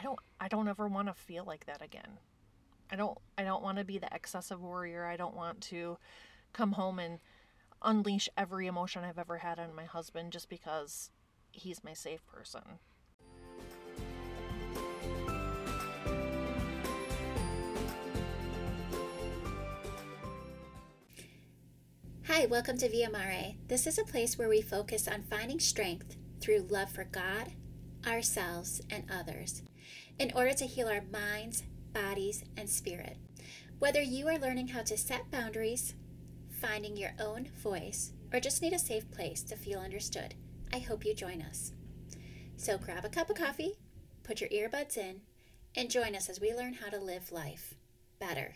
I don't I don't ever want to feel like that again. I don't I don't want to be the excessive warrior. I don't want to come home and unleash every emotion I've ever had on my husband just because he's my safe person. Hi, welcome to Via Mare. This is a place where we focus on finding strength through love for God, ourselves, and others in order to heal our minds, bodies, and spirit. Whether you are learning how to set boundaries, finding your own voice, or just need a safe place to feel understood, I hope you join us. So grab a cup of coffee, put your earbuds in, and join us as we learn how to live life better.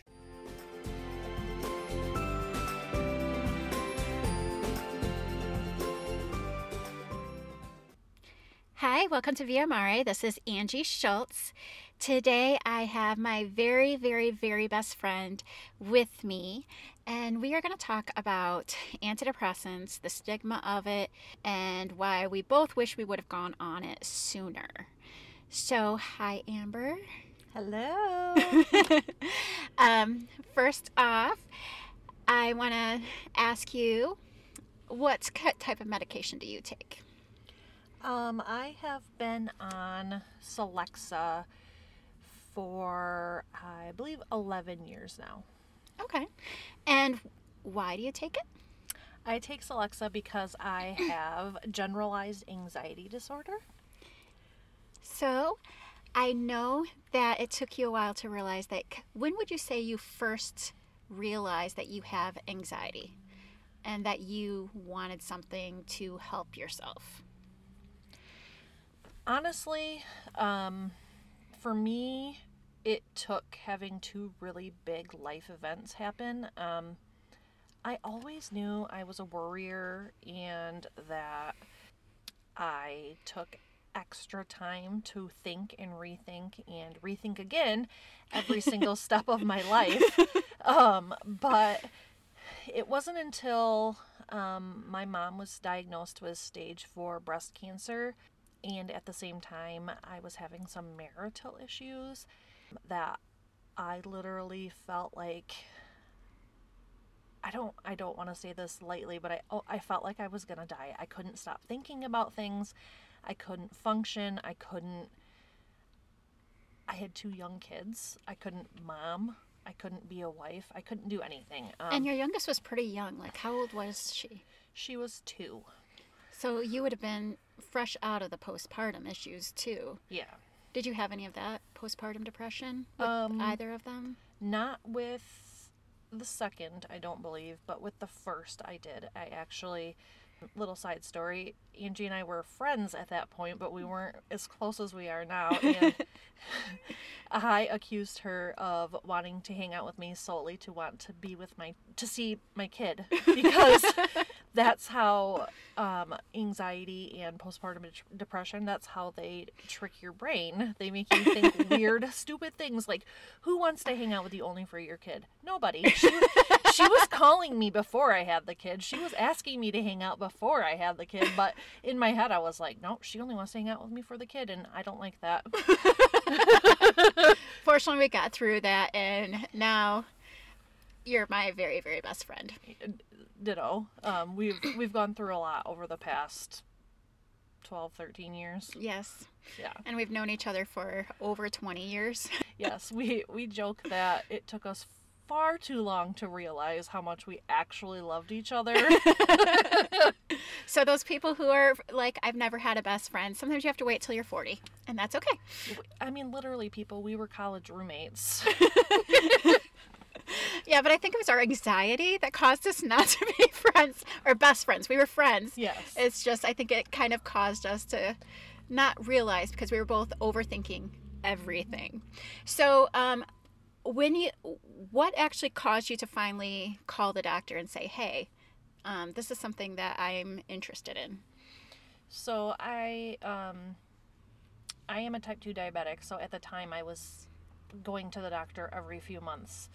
Hi, welcome to Via Mare. This is Angie Schultz. Today I have my very, very, very best friend with me, and we are going to talk about antidepressants, the stigma of it, and why we both wish we would have gone on it sooner. So, hi, Amber. Hello. um, first off, I want to ask you what type of medication do you take? Um, I have been on Celexa for, I believe, 11 years now. Okay. And why do you take it? I take Celexa because I have generalized anxiety disorder. So, I know that it took you a while to realize that. When would you say you first realized that you have anxiety and that you wanted something to help yourself? Honestly, um, for me, it took having two really big life events happen. Um, I always knew I was a worrier and that I took extra time to think and rethink and rethink again every single step of my life. Um, but it wasn't until um, my mom was diagnosed with stage four breast cancer and at the same time I was having some marital issues that I literally felt like I don't I don't want to say this lightly, but I oh, I felt like I was going to die. I couldn't stop thinking about things. I couldn't function. I couldn't I had two young kids. I couldn't mom. I couldn't be a wife. I couldn't do anything. Um, and your youngest was pretty young. Like how old was she? She was 2. So you would have been fresh out of the postpartum issues too. Yeah. Did you have any of that postpartum depression with um, either of them? Not with the second, I don't believe, but with the first I did. I actually little side story Angie and I were friends at that point, but we weren't as close as we are now. And I accused her of wanting to hang out with me solely to want to be with my to see my kid because that's how um, anxiety and postpartum depression. That's how they trick your brain. They make you think weird, stupid things like, "Who wants to hang out with you only for your kid?" Nobody. She, she was calling me before I had the kid. She was asking me to hang out before I had the kid, but in my head, I was like, no, she only wants to hang out with me for the kid, and I don't like that. Fortunately, we got through that, and now you're my very, very best friend. Ditto. Um, we've we've gone through a lot over the past 12, 13 years. Yes. Yeah. And we've known each other for over 20 years. yes, we we joke that it took us far too long to realize how much we actually loved each other. so those people who are like I've never had a best friend, sometimes you have to wait till you're 40, and that's okay. I mean literally people, we were college roommates. yeah, but I think it was our anxiety that caused us not to be friends or best friends. We were friends. Yes. It's just I think it kind of caused us to not realize because we were both overthinking everything. So, um, when you what actually caused you to finally call the doctor and say hey um, this is something that i'm interested in so i um, i am a type 2 diabetic so at the time i was going to the doctor every few months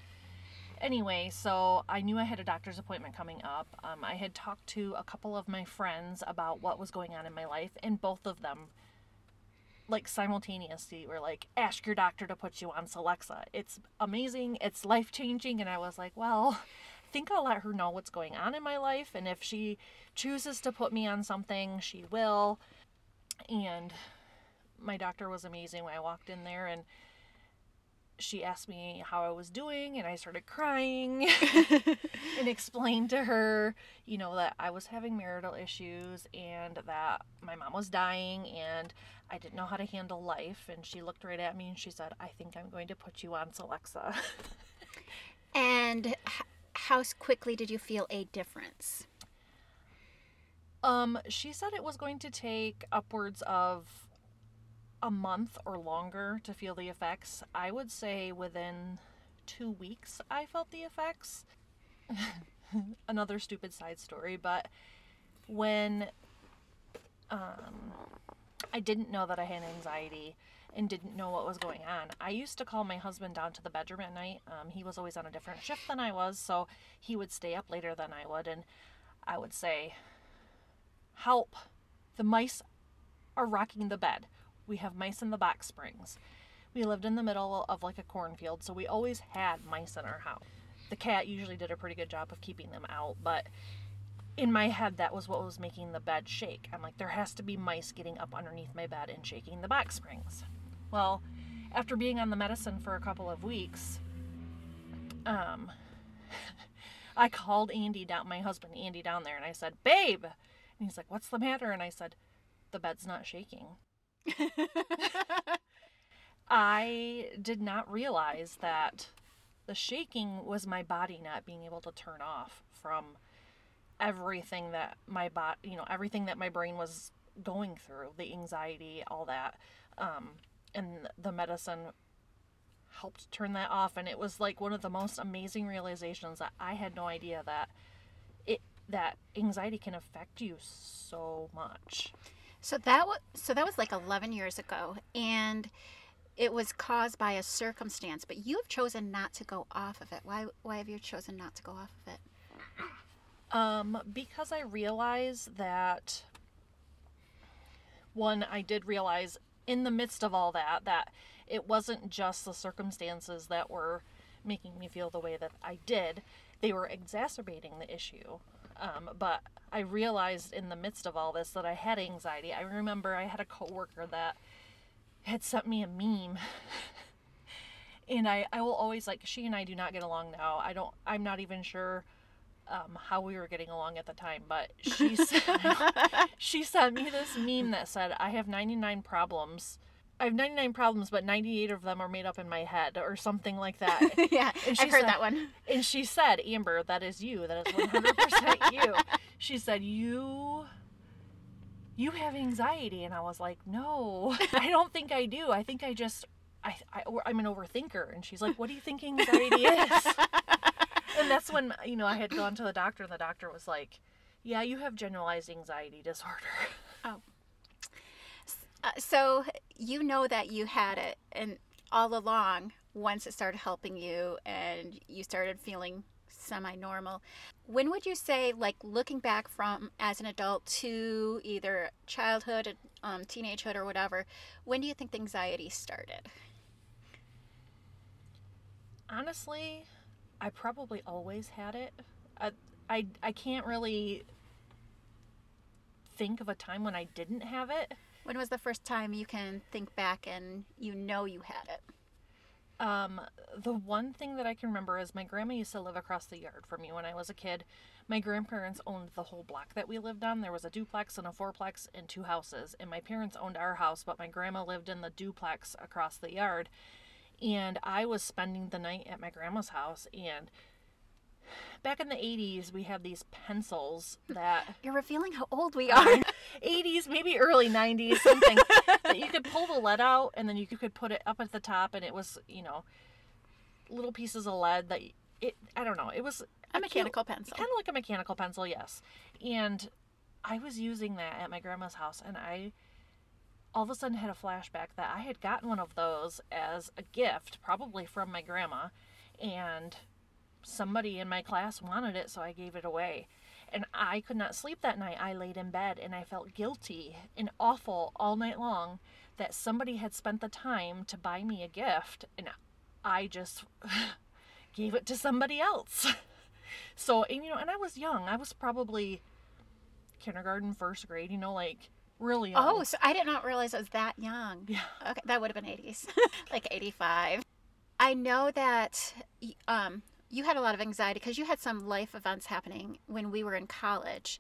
anyway so i knew i had a doctor's appointment coming up um, i had talked to a couple of my friends about what was going on in my life and both of them like simultaneously were like ask your doctor to put you on Celexa. It's amazing, it's life-changing and I was like, well, I think I'll let her know what's going on in my life and if she chooses to put me on something, she will. And my doctor was amazing when I walked in there and she asked me how I was doing, and I started crying and explained to her, you know, that I was having marital issues and that my mom was dying and I didn't know how to handle life. And she looked right at me and she said, I think I'm going to put you on Celexa. and h- how quickly did you feel a difference? Um, she said it was going to take upwards of a month or longer to feel the effects. I would say within two weeks, I felt the effects. Another stupid side story, but when um, I didn't know that I had anxiety and didn't know what was going on, I used to call my husband down to the bedroom at night. Um, he was always on a different shift than I was, so he would stay up later than I would, and I would say, Help! The mice are rocking the bed we have mice in the box springs. We lived in the middle of like a cornfield, so we always had mice in our house. The cat usually did a pretty good job of keeping them out, but in my head, that was what was making the bed shake. I'm like, there has to be mice getting up underneath my bed and shaking the box springs. Well, after being on the medicine for a couple of weeks, um, I called Andy down, my husband Andy down there, and I said, "Babe," and he's like, "What's the matter?" And I said, "The bed's not shaking." I did not realize that the shaking was my body not being able to turn off from everything that my body, you know, everything that my brain was going through, the anxiety, all that. Um, and the medicine helped turn that off and it was like one of the most amazing realizations that I had no idea that it that anxiety can affect you so much. So that was so that was like 11 years ago and it was caused by a circumstance, but you have chosen not to go off of it. Why why have you chosen not to go off of it? Um because I realize that one I did realize in the midst of all that that it wasn't just the circumstances that were making me feel the way that I did. They were exacerbating the issue. Um, but I realized in the midst of all this that I had anxiety. I remember I had a coworker that had sent me a meme. and I, I will always like she and I do not get along now. I don't I'm not even sure um, how we were getting along at the time, but she said, she sent me this meme that said, "I have 99 problems I have 99 problems, but 98 of them are made up in my head, or something like that. yeah, I've heard said, that one. And she said, Amber, that is you. That is 100% you. She said, You. You have anxiety. And I was like, No, I don't think I do. I think I just. I, I, I'm an overthinker. And she's like, What do you think anxiety is? and that's when, you know, I had gone to the doctor, and the doctor was like, Yeah, you have generalized anxiety disorder. Oh. Uh, so you know that you had it, and all along, once it started helping you and you started feeling semi-normal when would you say like looking back from as an adult to either childhood um, teenagehood or whatever when do you think the anxiety started? Honestly i probably always had it. I, I i can't really think of a time when i didn't have it when was the first time you can think back and you know you had it? Um, the one thing that I can remember is my grandma used to live across the yard from me when I was a kid. My grandparents owned the whole block that we lived on. There was a duplex and a fourplex and two houses. And my parents owned our house, but my grandma lived in the duplex across the yard. And I was spending the night at my grandma's house and back in the 80s we had these pencils that you're revealing how old we are. 80s maybe early 90s something that you could pull the lead out and then you could put it up at the top and it was you know little pieces of lead that it i don't know it was a mechanical cute, pencil. kind of like a mechanical pencil yes. And i was using that at my grandma's house and i all of a sudden had a flashback that i had gotten one of those as a gift probably from my grandma and somebody in my class wanted it, so I gave it away. And I could not sleep that night. I laid in bed and I felt guilty and awful all night long that somebody had spent the time to buy me a gift and I just gave it to somebody else. So, and, you know, and I was young. I was probably kindergarten, first grade, you know, like really young. Oh, so I did not realize I was that young. Yeah. Okay, that would have been 80s, like 85. I know that um, you had a lot of anxiety because you had some life events happening when we were in college,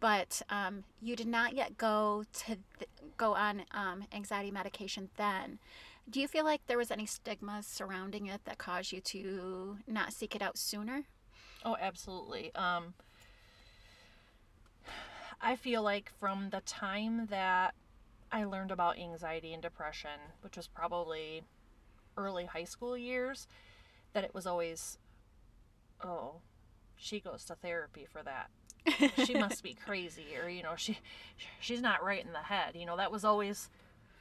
but um, you did not yet go to th- go on um, anxiety medication then. Do you feel like there was any stigma surrounding it that caused you to not seek it out sooner? Oh, absolutely. Um, I feel like from the time that I learned about anxiety and depression, which was probably early high school years, that it was always, oh, she goes to therapy for that. she must be crazy, or you know, she she's not right in the head. You know, that was always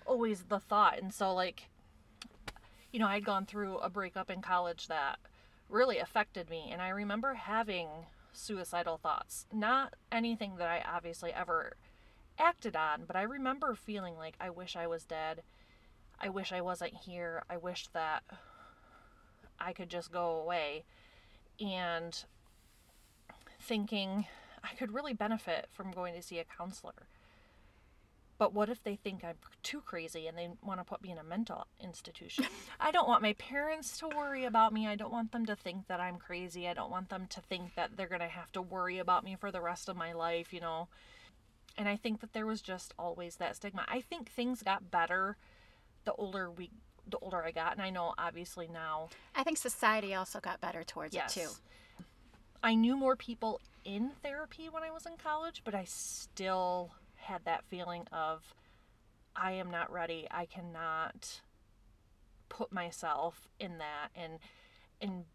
always the thought. And so, like, you know, I'd gone through a breakup in college that really affected me, and I remember having suicidal thoughts. Not anything that I obviously ever acted on, but I remember feeling like I wish I was dead. I wish I wasn't here. I wish that I could just go away. And thinking I could really benefit from going to see a counselor. But what if they think I'm too crazy and they want to put me in a mental institution? I don't want my parents to worry about me. I don't want them to think that I'm crazy. I don't want them to think that they're going to have to worry about me for the rest of my life, you know. And I think that there was just always that stigma. I think things got better the older we the older I got, and I know obviously now I think society also got better towards Yes. it too. I knew more people in therapy when I was in college, but I still had that feeling of I am not ready. I cannot put myself in that and and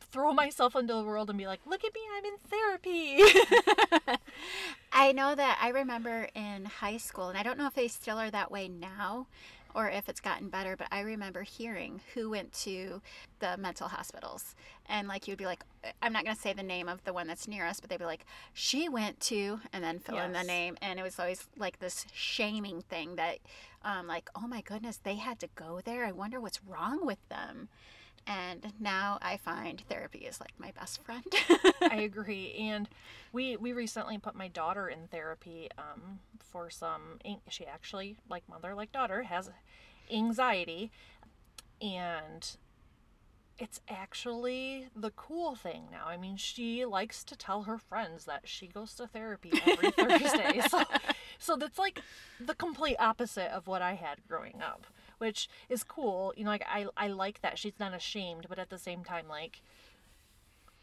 throw myself into the world and be like, "Look at me, I'm in therapy." I know that I remember in high school, and I don't know if they still are that way now or if it's gotten better, but I remember hearing who went to the mental hospitals. And like you'd be like, I'm not going to say the name of the one that's near us, but they'd be like, she went to, and then fill in the name. And it was always like this shaming thing that, um, like, oh my goodness, they had to go there. I wonder what's wrong with them. And now I find therapy is like my best friend. I agree. And we we recently put my daughter in therapy um, for some. She actually, like mother, like daughter, has anxiety, and it's actually the cool thing now. I mean, she likes to tell her friends that she goes to therapy every Thursday. So, so that's like the complete opposite of what I had growing up, which is cool. You know, like I I like that she's not ashamed, but at the same time, like.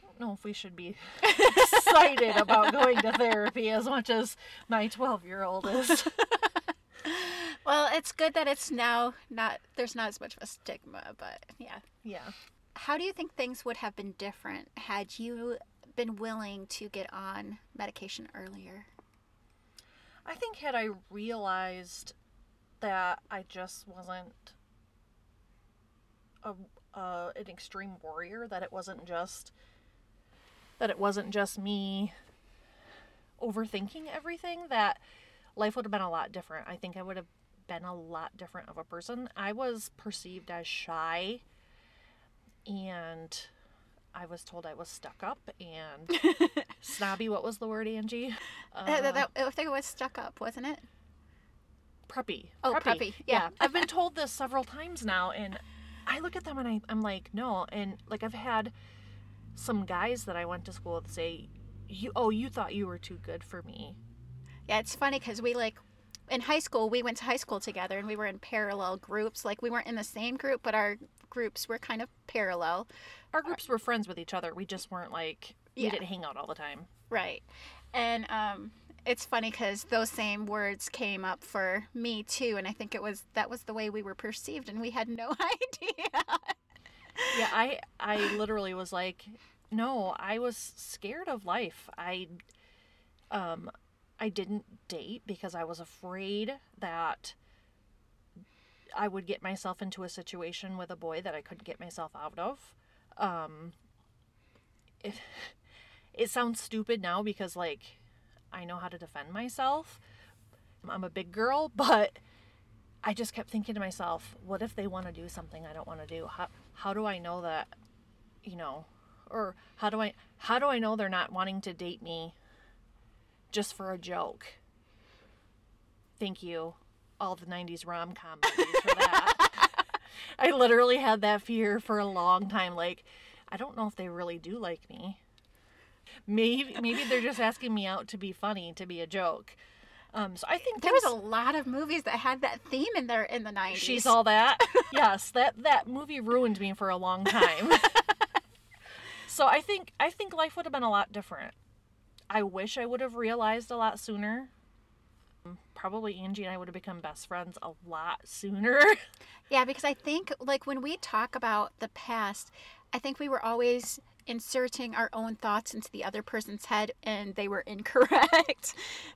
I don't know if we should be excited about going to therapy as much as my 12 year old is. well, it's good that it's now not, there's not as much of a stigma, but yeah. yeah. How do you think things would have been different had you been willing to get on medication earlier? I think had I realized that I just wasn't a, uh, an extreme warrior, that it wasn't just that it wasn't just me overthinking everything, that life would have been a lot different. I think I would have been a lot different of a person. I was perceived as shy and I was told I was stuck up and snobby. What was the word, Angie? Uh, that, that- I think it was stuck up, wasn't it? Preppy. Oh, preppy, yeah. I've been told this several times now, and I look at them and I, I'm like, no. And like, I've had some guys that I went to school with say, you, oh, you thought you were too good for me. Yeah, it's funny because we like in high school we went to high school together and we were in parallel groups. Like we weren't in the same group, but our groups were kind of parallel. Our groups were friends with each other. We just weren't like, we Yeah. didn't hang out all the time. Right. And um it's funny because those same words came up for me too, and I think it was that was the way we were perceived, and we had no idea. Yeah, I, I literally was like, no, I was scared of life. I, um, I didn't date because I was afraid that I would get myself into a situation with a boy that I couldn't get myself out of. Um, it, it sounds stupid now because like I know how to defend myself. I'm a big girl, but I just kept thinking to myself, what if they want to do something I don't want to do? How how do I know that you know or how do I how do I know they're not wanting to date me just for a joke? Thank you all the 90s rom-com movies for that. I literally had that fear for a long time like I don't know if they really do like me. Maybe maybe they're just asking me out to be funny, to be a joke. Um, so I think There was a lot of movies that had that theme in there in the 90s. She's all that. yes, that that movie ruined me for a long time. so I think I think life would have been a lot different. I wish I would have realized a lot sooner. Probably Angie and I would have become best friends a lot sooner. Yeah, because I think like when we talk about the past, I think we were always inserting our own thoughts into the other person's head and they were incorrect.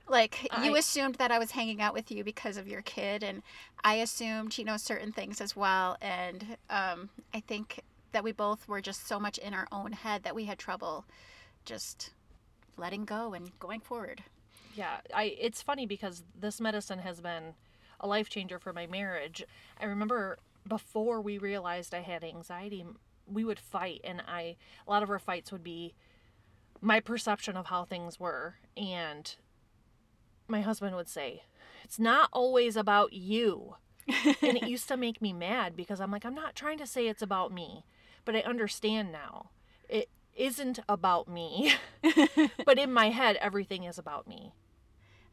like you assumed that I was hanging out with you because of your kid and I assumed, you know, certain things as well and um I think that we both were just so much in our own head that we had trouble just letting go and going forward. Yeah, I it's funny because this medicine has been a life changer for my marriage. I remember before we realized I had anxiety, we would fight and I a lot of our fights would be my perception of how things were and my husband would say, "It's not always about you." and it used to make me mad because I'm like, I'm not trying to say it's about me, but I understand now. It isn't about me. but in my head everything is about me.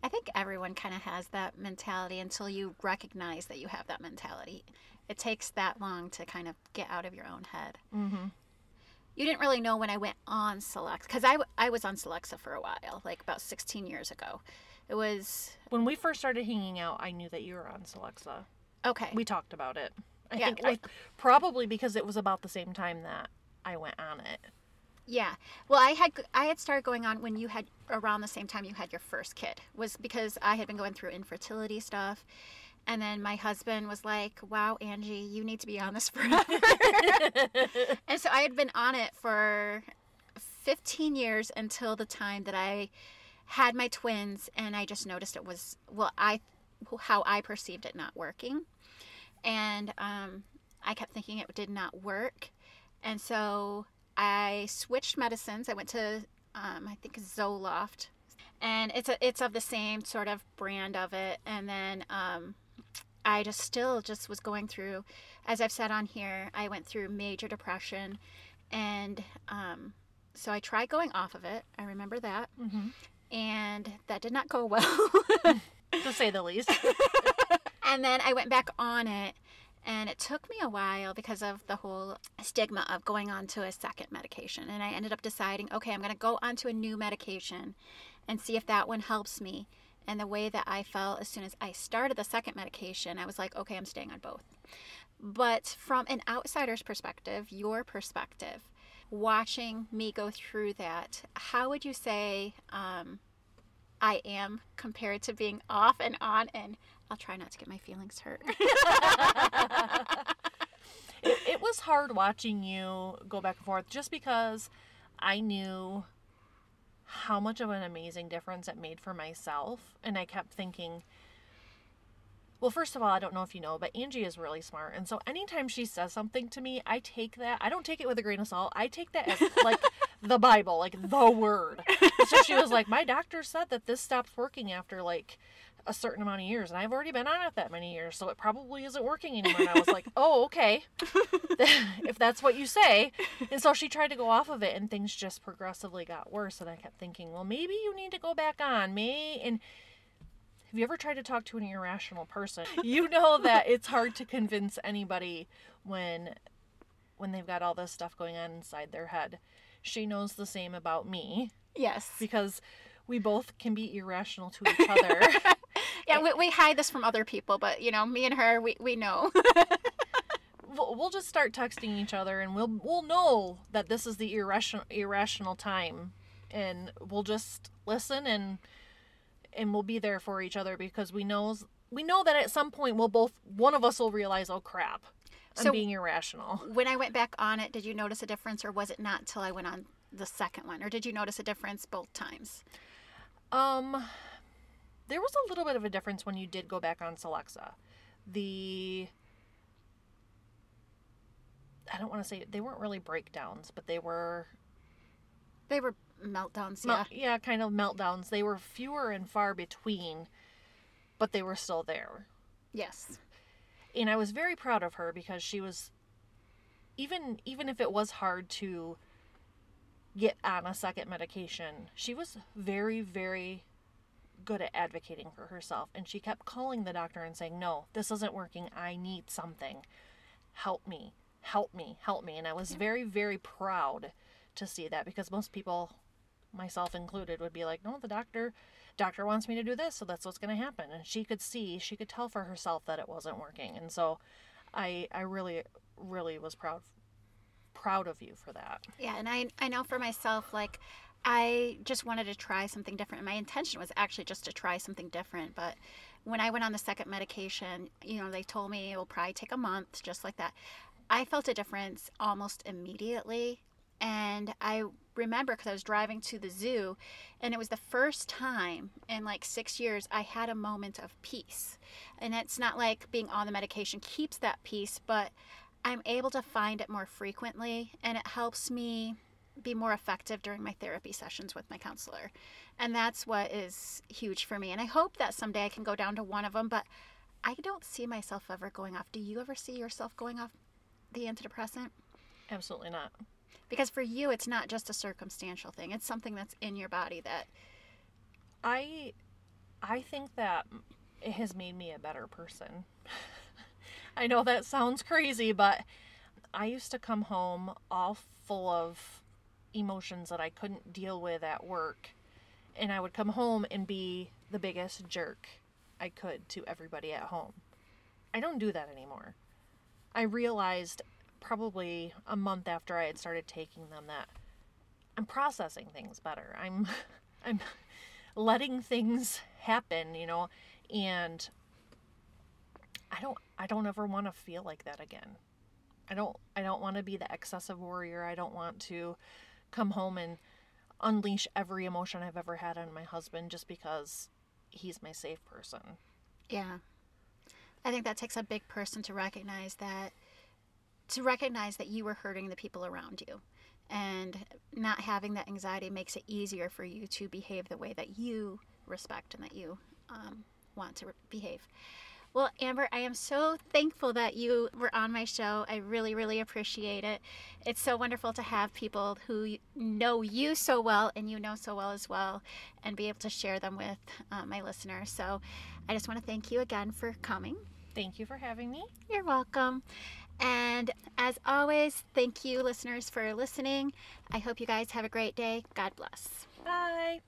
I think everyone kind of has that mentality until you recognize that you have that mentality. It takes that long to kind of get out of your own head. Mm-hmm. You didn't really know when I went on Celexa because I, I was on Celexa for a while, like about 16 years ago. It was When we first started hanging out, I knew that you were on Celexa. okay. We talked about it. I Yeah, think well- I, probably because it was about the same time that I went on it. Yeah. Well, I had I had started going on when you had around the same time you had your first kid. Was because I had been going through infertility stuff. And then my husband was like, "Wow, Angie, you need to be on this forever." and so I had been on it for 15 years until the time that I had my twins and I just noticed it was well, I how I perceived it not working. And um, I kept thinking it did not work. And so I switched medicines. I went to um, I think Zoloft, and it's a, it's of the same sort of brand of it. And then um, I just still just was going through, as I've said on here, I went through major depression, and um, so I tried going off of it. I remember that, hmm and that did not go well. To say the least. and then I went back on it, and it took me a while because of the whole stigma of going on to a second medication. And I ended up deciding, okay, I'm going to go on to a new medication and see if that one helps me. And the way that I felt as soon as I started the second medication, I was like, okay, I'm staying on both. But from an outsider's perspective, your perspective, watching me go through that, how would you say um, I am compared to being off and on? And I'll try not to get my feelings hurt. it, it was hard watching you go back and forth just because I knew how much of an amazing difference it made for myself. And I kept thinking, well, first of all, I don't know if you know, but Angie is really smart. And so anytime she says something to me, I take that, I don't take it with a grain of salt. I take that as like the Bible, like the word. So she was like, my doctor said that this stops working after like a certain amount of years. And I've already been on it that many years. So it probably isn't working anymore. And I was like, oh, okay. if that's what you say. And so she tried to go off of it and things just progressively got worse. And I kept thinking, well, maybe you need to go back on. May and have you ever tried to talk to an irrational person? You know that it's hard to convince anybody when when they've got all this stuff going on inside their head. She knows the same about me yes. because we both can be irrational to each other. Yeah, we, we hide this from other people, but you know, me and her, we, we know. we'll, we'll just start texting each other and we'll we'll know that this is the irrational irrational time and we'll just listen and and we'll be there for each other because we know we know that at some point we'll both one of us will realize oh crap I'm So- being irrational. when I went back on it, did you notice a difference, or was it not till I went on the second one, or did you notice a difference both times? Um there was a little bit of a difference when you did go back on Celexa. the I don't want to say they weren't really breakdowns, but they were They were meltdowns, mel- yeah. yeah, kind of meltdowns. They were fewer and far between, but they were still there. Yes. And I was very proud of her because she was even even if it was hard to get on a second medication, she was very very good at advocating for herself and she kept calling the doctor and saying, "No, this isn't working. I need something. Help me. Help me. Help me." And I was very very proud to see that because most people myself included would be like, "No, the doctor doctor wants me to do this, so that's what's going to happen." And she could see, she could tell for herself that it wasn't working. And so I I really really was proud proud of you for that. Yeah, and I I know for myself like I just wanted to try something different. My intention was actually just to try something different, but when I went on the second medication, you know, they told me it will probably take a month, just like that. I felt a difference almost immediately. And I remember because I was driving to the zoo, and it was the first time in like six years I had a moment of peace. And it's not like being on the medication keeps that peace, but I'm able to find it more frequently, and it helps me be more effective during my therapy sessions with my counselor. And that's what is huge for me. And I hope that someday I can go down to one of them, but I don't see myself ever going off. Do you ever see yourself going off the antidepressant? Absolutely not. Because for you, it's not just a circumstantial thing, it's something that's in your body that, I I think that it has made me a better person. I know that sounds crazy, but I used to come home all full of emotions that I couldn't deal with at work. And I would come home and be the biggest jerk I could to everybody at home. I don't do that anymore. I realized probably a month after I had started taking them that I'm processing things better. I'm I'm letting things happen, you know, and I don't I don't ever want to feel like that again. I don't I don't want to be the excessive warrior. I don't want to come home and unleash every emotion I've ever had on my husband just because he's my safe person. yeah. I think that takes a big person to recognize that, to recognize that you were hurting the people around you. And not having that anxiety makes it easier for you to behave the way that you respect and that you um, want to re- behave. Well, Amber, I am so thankful that you were on my show. I really, really appreciate it. It's so wonderful to have people who know you so well and you know so well as well and be able to share them with uh, my listeners. So I just want to thank you again for coming. Thank you for having me. You're welcome. And as always, thank you, listeners, for listening. I hope you guys have a great day. God bless. Bye.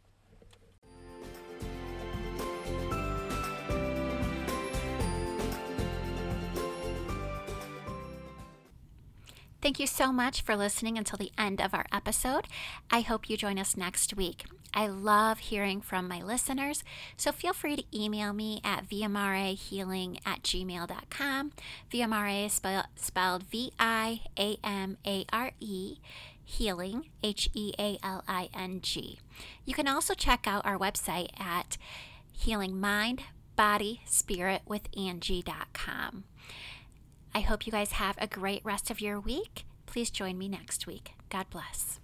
Thank you so much for listening until the end of our episode. I hope you join us next week. I love hearing from my listeners, so feel free to email me at viamarehealing at gmail.com. Via Mare is spell- spelled V I A M A R E, healing, H E A L I N G. You can also check out our website at healingmindbodyspiritwithangie.com. I hope you guys have a great rest of your week. Please join me next week. God bless.